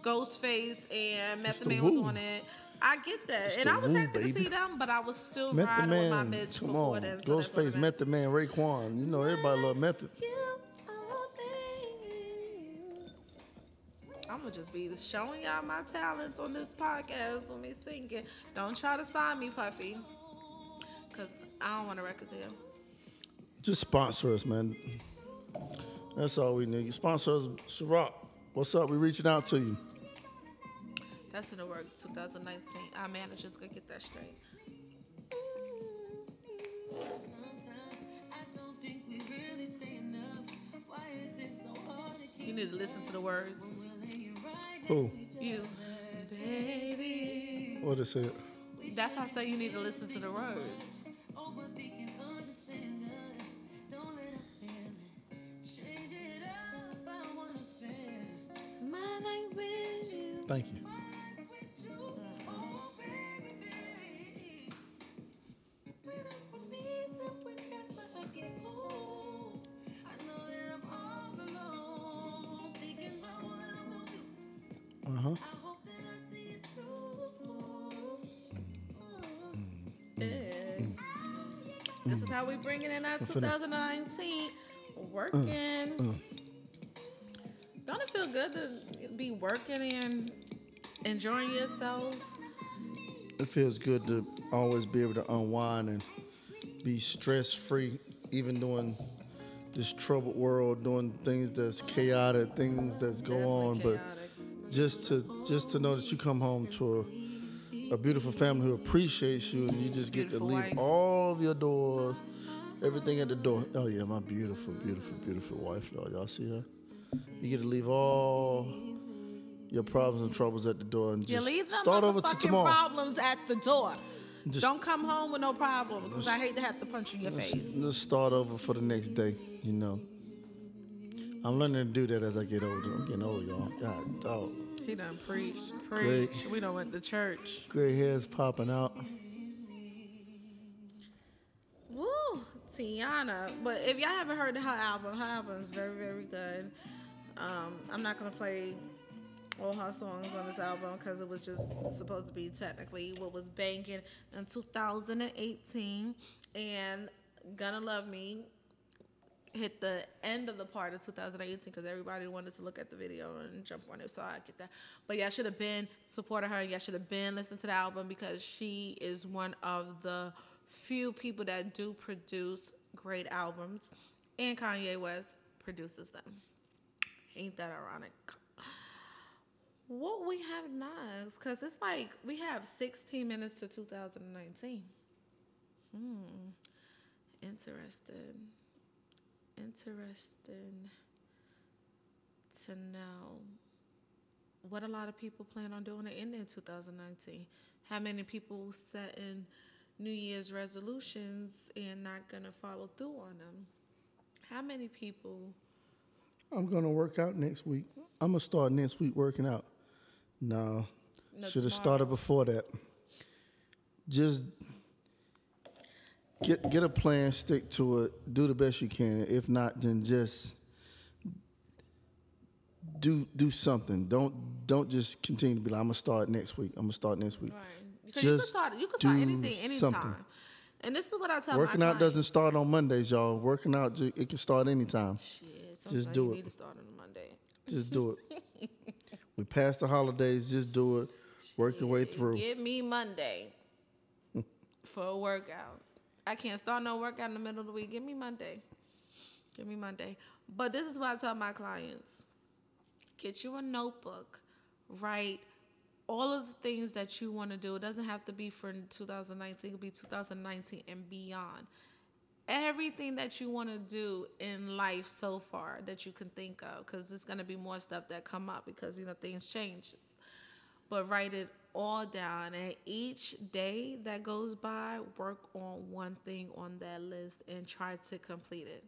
[SPEAKER 1] Ghostface and Method Man was on it. I get that,
[SPEAKER 5] It's
[SPEAKER 1] and I was
[SPEAKER 5] Wu,
[SPEAKER 1] happy to see them, but I was still
[SPEAKER 5] Method
[SPEAKER 1] riding with my
[SPEAKER 5] Man.
[SPEAKER 1] bitch
[SPEAKER 5] Come
[SPEAKER 1] before
[SPEAKER 5] on.
[SPEAKER 1] then. So that's what it
[SPEAKER 5] Ghostface. Method Man, Raekwon. You know, everybody love Method.
[SPEAKER 1] I'm gonna just be showing y'all my talents on this podcast when me singing. Don't try to sign me, Puffy, cause I don't want a record deal.
[SPEAKER 5] Just sponsor us, man. That's all we need. You Sponsor us, Ciroc. What's up? We reaching out to you.
[SPEAKER 1] That's in the works. 2019. Our manager's gonna get that straight. You need to listen to the words.
[SPEAKER 5] Who?
[SPEAKER 1] You, baby.
[SPEAKER 5] What is it?
[SPEAKER 1] That's how I say you need to listen to the words. My life with you.
[SPEAKER 5] Thank you. Uh huh.
[SPEAKER 1] This is how we bring it in our 2019 uh, working. Uh. Don't it feel good to be working and enjoying yourself?
[SPEAKER 5] It feels good to always be able to unwind and be stress free, even during this troubled world, doing things that's chaotic, things that's go
[SPEAKER 1] Definitely
[SPEAKER 5] on. But
[SPEAKER 1] chaotic.
[SPEAKER 5] Just to just to know that you come home to a, a beautiful family who appreciates you, and you just get to leave
[SPEAKER 1] wife.
[SPEAKER 5] all of your doors, everything at the door. Oh yeah, my beautiful, beautiful, beautiful wife, y'all. Y'all see her? You get to leave all your problems and troubles at the door and
[SPEAKER 1] You
[SPEAKER 5] just
[SPEAKER 1] leave them
[SPEAKER 5] start over to tomorrow.
[SPEAKER 1] problems at the door.
[SPEAKER 5] Just-
[SPEAKER 1] Don't come home with no problems because I hate to have to punch you in your
[SPEAKER 5] Let's,
[SPEAKER 1] face.
[SPEAKER 5] let's start over for the next day, you know. I'm learning to do that as I get older. I'm getting old, y'all. God, dog.
[SPEAKER 1] He done preached,
[SPEAKER 5] Great.
[SPEAKER 1] preached. We done went to church.
[SPEAKER 5] Gray hairs popping out.
[SPEAKER 1] Woo, Teyana. But if y'all haven't heard her album, her album is very, very good. Um, I'm not gonna play all her songs on this album because it was just supposed to be technically what was banking in 2018, and "Gonna Love Me" hit the end of the part of 2018 because everybody wanted to look at the video and jump on it. So I get that. But y'all should have been supporting her. Y'all should have been listening to the album because she is one of the few people that do produce great albums, and Kanye West produces them. Ain't that ironic? What we have next? Because it's like we have 16 minutes to 2019. Hmm. Interested interesting to know what a lot of people plan on doing in in 2019. How many people setting New Year's resolutions and not gonna follow through on them? How many people?
[SPEAKER 5] I'm gonna work out next week. I'm gonna start next week working out. No,
[SPEAKER 1] No,
[SPEAKER 5] should have started before that. Just get get a plan, stick to it, do the best you can. If not, then just do do something. Don't don't just continue to be like I'm gonna start next week. I'm gonna start next week.
[SPEAKER 1] Right. Because you can
[SPEAKER 5] Just
[SPEAKER 1] start. You can start anything, anytime.
[SPEAKER 5] something.
[SPEAKER 1] And this is what I tell
[SPEAKER 5] you.
[SPEAKER 1] Working
[SPEAKER 5] out doesn't start on Mondays, y'all. Working out it can start anytime.
[SPEAKER 1] Shit, sometimes
[SPEAKER 5] do
[SPEAKER 1] you
[SPEAKER 5] it.
[SPEAKER 1] need to start on a Monday.
[SPEAKER 5] Just do it. *laughs* we passed the holidays. Just do it. Work your way through.
[SPEAKER 1] Give me Monday *laughs* for a workout. I can't start no workout in the middle of the week. Give me Monday. Give me Monday. But this is what I tell my clients get you a notebook, write all of the things that you want to do. It doesn't have to be for 2019, it could be 2019 and beyond. Everything that you want to do in life so far that you can think of, because there's going to be more stuff that come up because, you know, things change but write it all down. And each day that goes by, work on one thing on that list and try to complete it.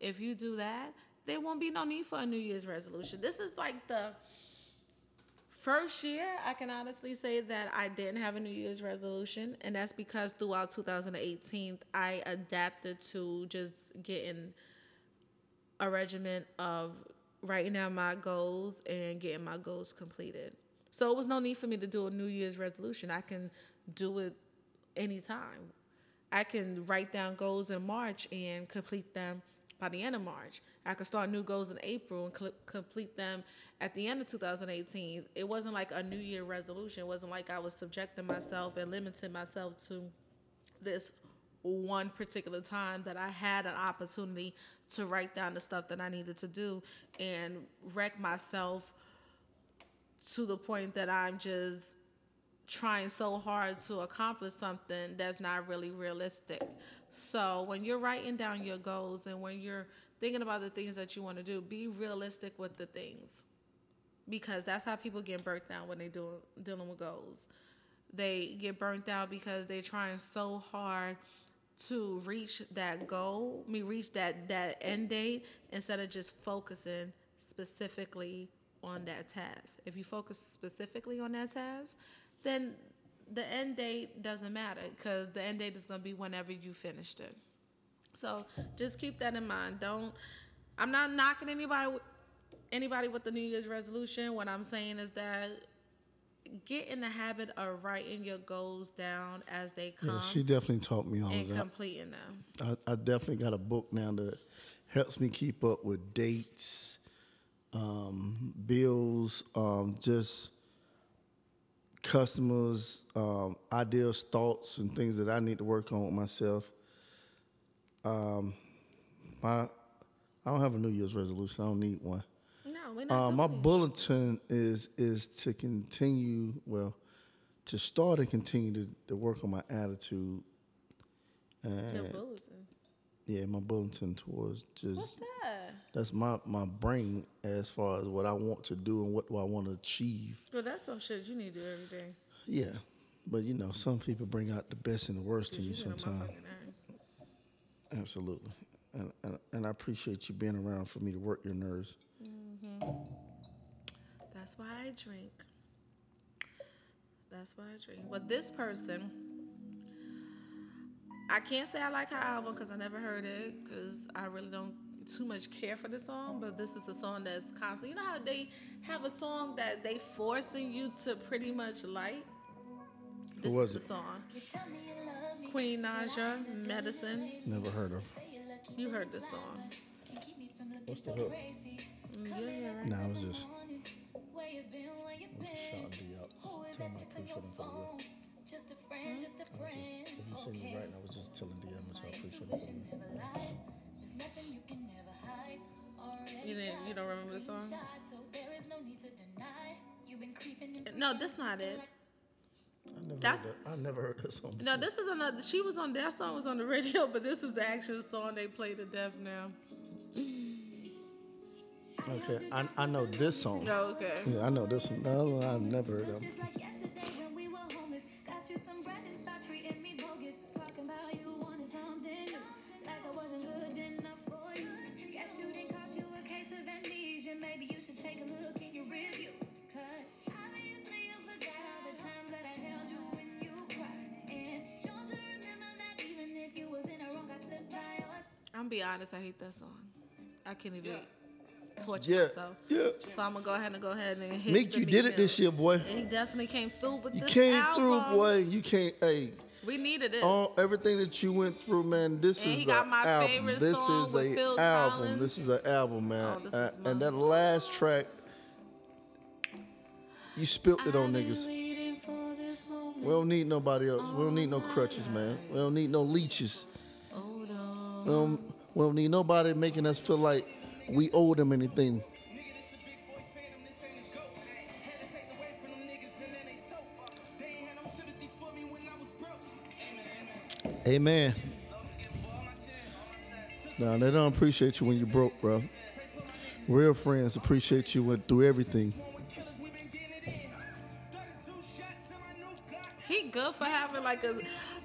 [SPEAKER 1] If you do that, there won't be no need for a New Year's resolution. This is like the first year I can honestly say that I didn't have a New Year's resolution, and that's because throughout 2018 I adapted to just getting a regimen of writing down my goals and getting my goals completed. So it was no need for me to do a New Year's resolution. I can do it anytime. I can write down goals in March and complete them by the end of March. I could start new goals in April and cl- complete them at the end of 2018. It wasn't like a New Year resolution. It wasn't like I was subjecting myself and limiting myself to this one particular time that I had an opportunity to write down the stuff that I needed to do and wreck myself to the point that I'm just trying so hard to accomplish something that's not really realistic. So when you're writing down your goals and when you're thinking about the things that you want to do, be realistic with the things. Because that's how people get burnt out when they do dealing with goals. They get burnt out because they're trying so hard to reach that goal, me reach that that end date instead of just focusing specifically on that task. If you focus specifically on that task, then the end date doesn't matter because the end date is going to be whenever you finished it. So just keep that in mind. Don't. I'm not knocking anybody. Anybody with the New Year's resolution. What I'm saying is that get in the habit of writing your goals down as they come
[SPEAKER 5] Yeah, she definitely taught me all
[SPEAKER 1] and
[SPEAKER 5] that.
[SPEAKER 1] completing them.
[SPEAKER 5] I, I definitely got a book now that helps me keep up with dates, um, bills, um, just customers, um, ideas, thoughts, and things that I need to work on with myself. Um, my, I don't have a New Year's resolution. I don't need one.
[SPEAKER 1] No, we're not.
[SPEAKER 5] Uh, my
[SPEAKER 1] it.
[SPEAKER 5] bulletin is is to continue well, to start and continue to, to work on my attitude.
[SPEAKER 1] Your bulletin.
[SPEAKER 5] Yeah, my bulletin towards just
[SPEAKER 1] What's that?
[SPEAKER 5] that's my my brain as far as what I want to do and what do I want to achieve.
[SPEAKER 1] Well, that's some shit you need to do every day.
[SPEAKER 5] Yeah, but you know, some people bring out the best and the worst in you
[SPEAKER 1] You get on my
[SPEAKER 5] sometimes. Absolutely, and, and and I appreciate you being around for me to work your nerves. Mm-hmm.
[SPEAKER 1] That's why I drink. That's why I drink. But this person, I can't say I like her album because I never heard it because I really don't too much care for the song. But this is a song that's constant. You know how they have a song that they forcing you to pretty much like. This
[SPEAKER 5] was
[SPEAKER 1] is the
[SPEAKER 5] it?
[SPEAKER 1] song. Queen Naija, Medicine.
[SPEAKER 5] Never heard of.
[SPEAKER 1] You heard this song.
[SPEAKER 5] What's the hook?
[SPEAKER 1] Mm, yeah, yeah, right.
[SPEAKER 5] No, I was just. I'm just shouting D up. Tell him I appreciate him for the real. I was just, if you sing it right, I was just telling D how much I appreciate him for.
[SPEAKER 1] You didn't. You don't remember the song? No, that's not it.
[SPEAKER 5] I never,
[SPEAKER 1] That's-
[SPEAKER 5] heard that. I never heard that song.
[SPEAKER 1] No, this is another. She was on that song was on the radio, *laughs* but this is the actual song they play to death now.
[SPEAKER 5] Okay, I, I know this song.
[SPEAKER 1] No, okay.
[SPEAKER 5] Yeah, I know this one. No, I've never heard of.
[SPEAKER 6] Amnesia. Maybe you should take a look in your review. Cause obviously you forgot all the times that I held you when you cried. And don't you remember that even if you was in the wrong, I stood by your oh,
[SPEAKER 1] I'm be honest. I hate that song. I can't even torture
[SPEAKER 5] Yeah,
[SPEAKER 1] myself.
[SPEAKER 5] yeah.
[SPEAKER 1] So I'm gonna go ahead and go ahead and hit
[SPEAKER 5] Meek,
[SPEAKER 1] the
[SPEAKER 5] you did it this year, boy.
[SPEAKER 1] And he definitely came through with
[SPEAKER 5] You
[SPEAKER 1] this
[SPEAKER 5] came
[SPEAKER 1] album.
[SPEAKER 5] through, boy. You can't. Hey,
[SPEAKER 1] We needed this.
[SPEAKER 5] all everything that you went through, man. This
[SPEAKER 1] And
[SPEAKER 5] is
[SPEAKER 1] he
[SPEAKER 5] a
[SPEAKER 1] got my
[SPEAKER 5] album.
[SPEAKER 1] favorite
[SPEAKER 5] this
[SPEAKER 1] song
[SPEAKER 5] is a
[SPEAKER 1] Phil
[SPEAKER 5] album.
[SPEAKER 1] Collins.
[SPEAKER 5] This is an album, man.
[SPEAKER 1] Oh, this
[SPEAKER 5] Uh, and that last track, you spilt it on niggas.
[SPEAKER 1] waiting for this moment.
[SPEAKER 5] We don't need nobody else. We don't need no crutches, man. We don't need no leeches.
[SPEAKER 1] Hold.
[SPEAKER 5] We don't, we don't need nobody making us feel like we owe them anything. Amen. No, they don't appreciate you when you're broke, bro. Real friends appreciate you when, through everything.
[SPEAKER 1] He good for having like a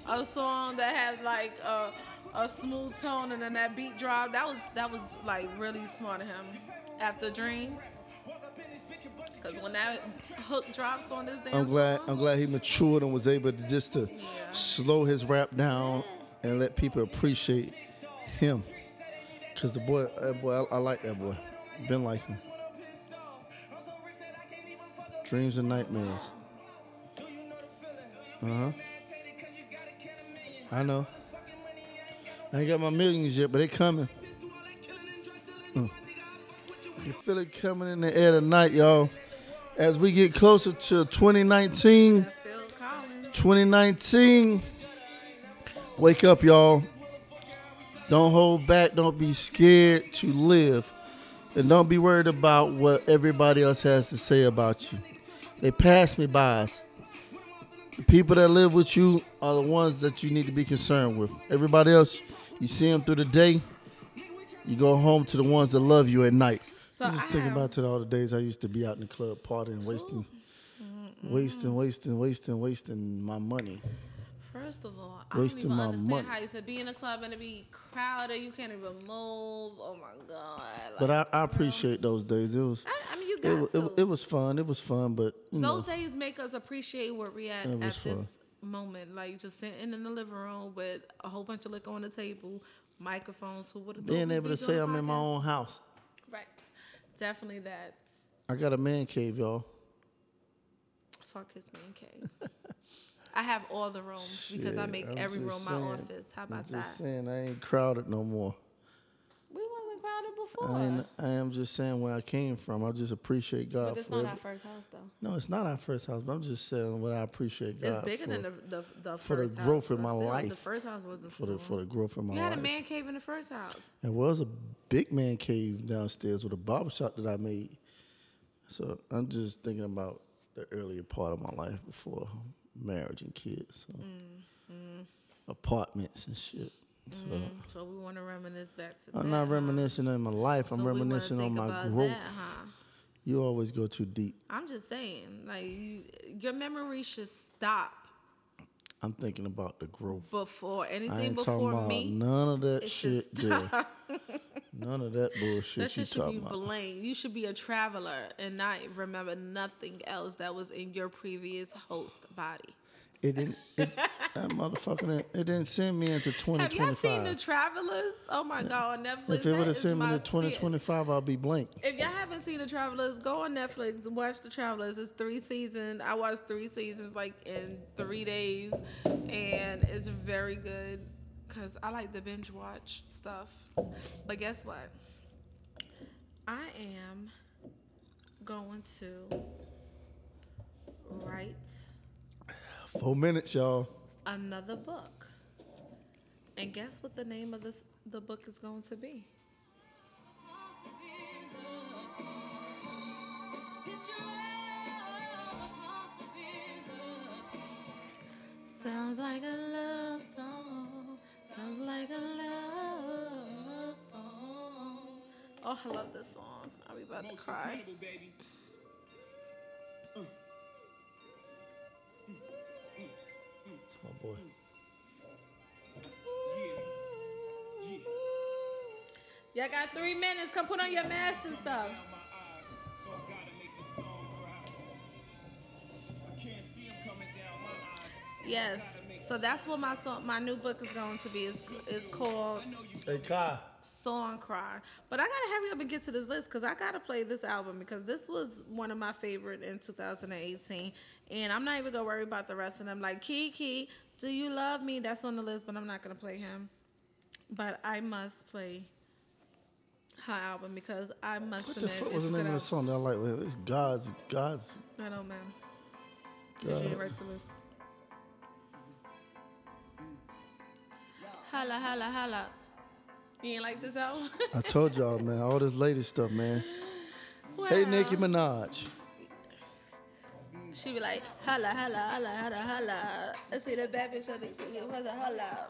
[SPEAKER 1] a song that had like a a smooth tone and then that beat drop. That was that was like really smart of him. After Dreams. Cause when that hook drops on this damn
[SPEAKER 5] I'm glad.
[SPEAKER 1] song,
[SPEAKER 5] I'm glad he matured and was able to just to slow his rap down and let people appreciate him. Cause the boy, that boy, I, I like that boy. Been like him. Dreams and nightmares. Uh huh. I know. I ain't got my millions yet, but they coming. Mm. You feel it coming in the air tonight, y'all. As we get closer to 2019, 2019, wake up, y'all. Don't hold back. Don't be scared to live. And don't be worried about what everybody else has to say about you. They pass me by. The people that live with you are the ones that you need to be concerned with. Everybody else, you see them through the day. You go home to the ones that love you at night.
[SPEAKER 1] So
[SPEAKER 5] I'm just
[SPEAKER 1] I
[SPEAKER 5] thinking about to all the days I used to be out in the club partying, wasting, wasting, wasting, wasting, wasting my money.
[SPEAKER 1] First of all, I don't even understand
[SPEAKER 5] money.
[SPEAKER 1] how you said be in a club and it be crowded. You can't even move. Oh my god!
[SPEAKER 5] But I, I appreciate those days. It was,
[SPEAKER 1] I, I mean, you
[SPEAKER 5] it,
[SPEAKER 1] got
[SPEAKER 5] wa-
[SPEAKER 1] to.
[SPEAKER 5] it, it was fun. It was fun, but you know,
[SPEAKER 1] Those days make us appreciate where we at at
[SPEAKER 5] was
[SPEAKER 1] this
[SPEAKER 5] fun.
[SPEAKER 1] moment. Like just sitting in the living room with a whole bunch of liquor on the table, microphones. Who would have
[SPEAKER 5] being able to say I'm in my own house.
[SPEAKER 1] Right. Definitely that.
[SPEAKER 5] I got a man cave, y'all.
[SPEAKER 1] Fuck his man cave. *laughs* I have all the rooms because I make
[SPEAKER 5] I'm
[SPEAKER 1] every room my office. How
[SPEAKER 5] I'm
[SPEAKER 1] about
[SPEAKER 5] just
[SPEAKER 1] that?
[SPEAKER 5] saying I ain't crowded no more.
[SPEAKER 1] Wasn't
[SPEAKER 5] I,
[SPEAKER 1] before.
[SPEAKER 5] ain't, I am just saying where I came from. I just appreciate God
[SPEAKER 1] But it's not
[SPEAKER 5] every-
[SPEAKER 1] our first house though.
[SPEAKER 5] No, it's not our first house, but I'm just saying what I appreciate God
[SPEAKER 1] It's bigger
[SPEAKER 5] for,
[SPEAKER 1] than the the, the
[SPEAKER 5] for the
[SPEAKER 1] first house,
[SPEAKER 5] growth in my
[SPEAKER 1] still, The first house wasn't
[SPEAKER 5] for the for the growth in my life.
[SPEAKER 1] You had a man cave in the first house.
[SPEAKER 5] It was a big man cave downstairs with a barber shop that I made. So I'm just thinking about the earlier part of my life before marriage and kids. So.
[SPEAKER 1] Mm,
[SPEAKER 5] Apartments and shit. So mm.
[SPEAKER 1] So we want to reminisce back to
[SPEAKER 5] I'm
[SPEAKER 1] that,
[SPEAKER 5] not
[SPEAKER 1] huh?
[SPEAKER 5] reminiscing on my life.
[SPEAKER 1] So
[SPEAKER 5] I'm reminiscing on my growth.
[SPEAKER 1] That, huh?
[SPEAKER 5] You always go too deep.
[SPEAKER 1] I'm just saying, like you, your memory should stop
[SPEAKER 5] I'm thinking about the growth.
[SPEAKER 1] before
[SPEAKER 5] I
[SPEAKER 1] anything
[SPEAKER 5] ain't talking
[SPEAKER 1] before
[SPEAKER 5] about
[SPEAKER 1] me.
[SPEAKER 5] none of that shit *laughs* there. None of that bullshit
[SPEAKER 1] That
[SPEAKER 5] you
[SPEAKER 1] shit should be
[SPEAKER 5] talking about.
[SPEAKER 1] blamed. You should be a traveler and not remember nothing else that was in your previous host body.
[SPEAKER 5] It didn't. It, that motherfucker. It didn't send me into
[SPEAKER 1] Have y'all seen the
[SPEAKER 5] 2025.
[SPEAKER 1] Travelers? Oh my god, on Netflix.
[SPEAKER 5] If it would have sent me to 2025, I'll be blank.
[SPEAKER 1] If y'all haven't seen the Travelers, go on Netflix watch the Travelers. It's three seasons. I watched three seasons like in three days, and it's very good because I like the binge watch stuff. But guess what? I am going to write
[SPEAKER 5] Four minutes, y'all.
[SPEAKER 1] another book, and guess what the name of this the book is going to be? Sounds like a love song. Sounds like a love song. Oh, I love this song. I'll be about to cry.
[SPEAKER 5] Boy.
[SPEAKER 1] Y'all got three minutes. Come put on your mask and stuff. Yes. So that's what my song, my new book is going to be. It's, it's called
[SPEAKER 5] Hey, Kai.
[SPEAKER 1] Song Cry. But I gotta hurry up and get to this list because I gotta play this album because this was one of my favorite in 2018. And I'm not even gonna worry about the rest of them. Like Kiki, Do You Love Me? That's on the list, but I'm not gonna play him. But I must play her album because I must
[SPEAKER 5] What
[SPEAKER 1] admit
[SPEAKER 5] fuck was the name of the song that I like? It's God's, God's.
[SPEAKER 1] I don't know. Because you write the list. Holla, holla, holla. You ain't like this album?
[SPEAKER 5] I told y'all, man, all this latest stuff, man. Hey, Nicki Minaj.
[SPEAKER 1] She be like, holla, holla, holla, holla, holla. I see the bad bitch on the it was a holla.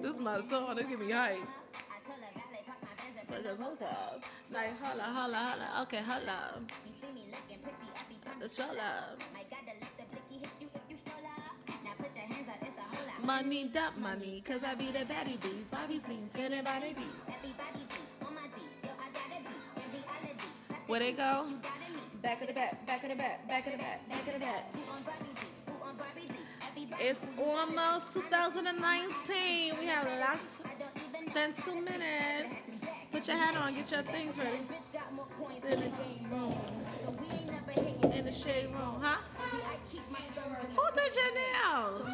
[SPEAKER 1] This is my song. They give me hype. What's what's up? Like, holla, holla, holla. Okay, holla. The Money, that money, cause I be the baddie bee. Bobby team, spinning by the beat. Where they go? Back of the back, back of the back, back of the back, back of the back. It's almost 2019. We have less than two minutes. Put your hat on, get your things ready. In the game room, in the shade room, huh? Who did your nails?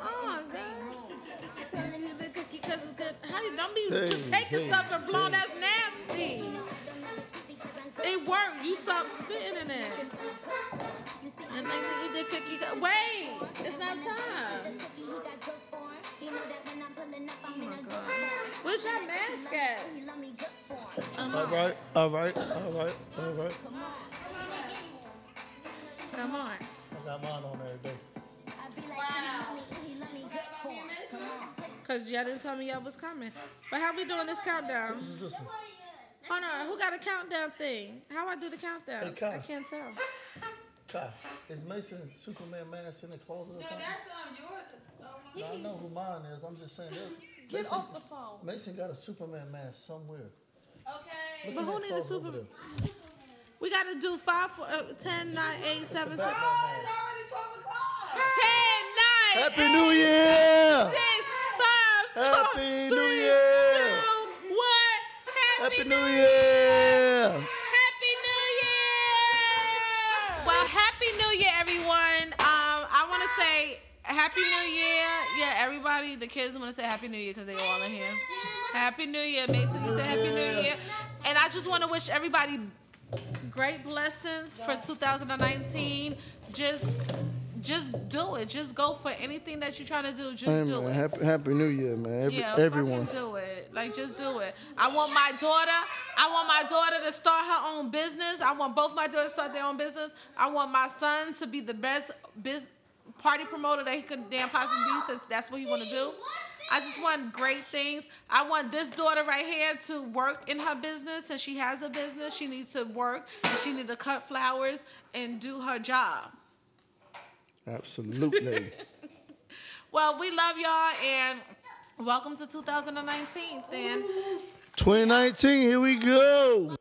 [SPEAKER 1] Oh my god. Telling you the cookie 'cause it's good. How you don't be
[SPEAKER 5] Hey,
[SPEAKER 1] taking
[SPEAKER 5] hey,
[SPEAKER 1] stuff and blowing.
[SPEAKER 5] hey.
[SPEAKER 1] That's nasty. It worked. You stopped spitting in it. And then you eat the cookie. co- Wait, it's not time. Oh my god. Where's your mask at?
[SPEAKER 5] All right, all right, all right, all right.
[SPEAKER 1] Come on.
[SPEAKER 5] I got mine on every day. I be like, Wow.
[SPEAKER 1] Cause y'all didn't tell me y'all was coming. But how we doing this countdown?
[SPEAKER 5] This is this one.
[SPEAKER 1] Hold on, who got a countdown thing? How I do the countdown?
[SPEAKER 5] Hey, Kai.
[SPEAKER 1] I can't tell.
[SPEAKER 5] Kai, is Mason Superman mask in the closet or something?
[SPEAKER 1] No, that's um yours.
[SPEAKER 5] No, I know who mine is. I'm just saying. that- *laughs*
[SPEAKER 1] Get
[SPEAKER 5] Mason,
[SPEAKER 1] off the phone.
[SPEAKER 5] Mason got a Superman mask somewhere.
[SPEAKER 1] Okay.
[SPEAKER 5] Look
[SPEAKER 1] But who needs a
[SPEAKER 5] closet over
[SPEAKER 1] super?
[SPEAKER 5] there.
[SPEAKER 1] We gotta do five, four, uh, 10, 9, 8, 7, 6,
[SPEAKER 5] Batman mask.
[SPEAKER 1] 10, 9,
[SPEAKER 5] Happy New Year!
[SPEAKER 1] six, five, four,
[SPEAKER 5] Happy New
[SPEAKER 1] three,
[SPEAKER 5] Year!
[SPEAKER 1] two, one. Happy,
[SPEAKER 5] Happy
[SPEAKER 1] New
[SPEAKER 5] New
[SPEAKER 1] Year!
[SPEAKER 5] Year!
[SPEAKER 1] Happy New Year! Well, Happy New Year, everyone. Um, I want to say Happy New Year. Yeah, everybody, the kids want to say Happy New Year because they all in here. Happy New Year, Mason. You say Happy New Year. And I just want to wish everybody great blessings for 2019. Just, just do it. Just go for anything that you're trying to do. Just
[SPEAKER 5] Hey,
[SPEAKER 1] do
[SPEAKER 5] man,
[SPEAKER 1] it.
[SPEAKER 5] happy, happy New Year, man. Every,
[SPEAKER 1] Yeah,
[SPEAKER 5] everyone.
[SPEAKER 1] do it. Like, just do it. I want my daughter. I want my daughter to start her own business. I want both my daughters to start their own business. I want my son to be the best biz party promoter that he could damn possibly be, since that's what he want to do. I just want great things. I want this daughter right here to work in her business. Since she has a business, she needs to work and she need to cut flowers and do her job.
[SPEAKER 5] Absolutely. *laughs*
[SPEAKER 1] Well, we love y'all and welcome to 2019. Then.
[SPEAKER 5] 2019, here we go.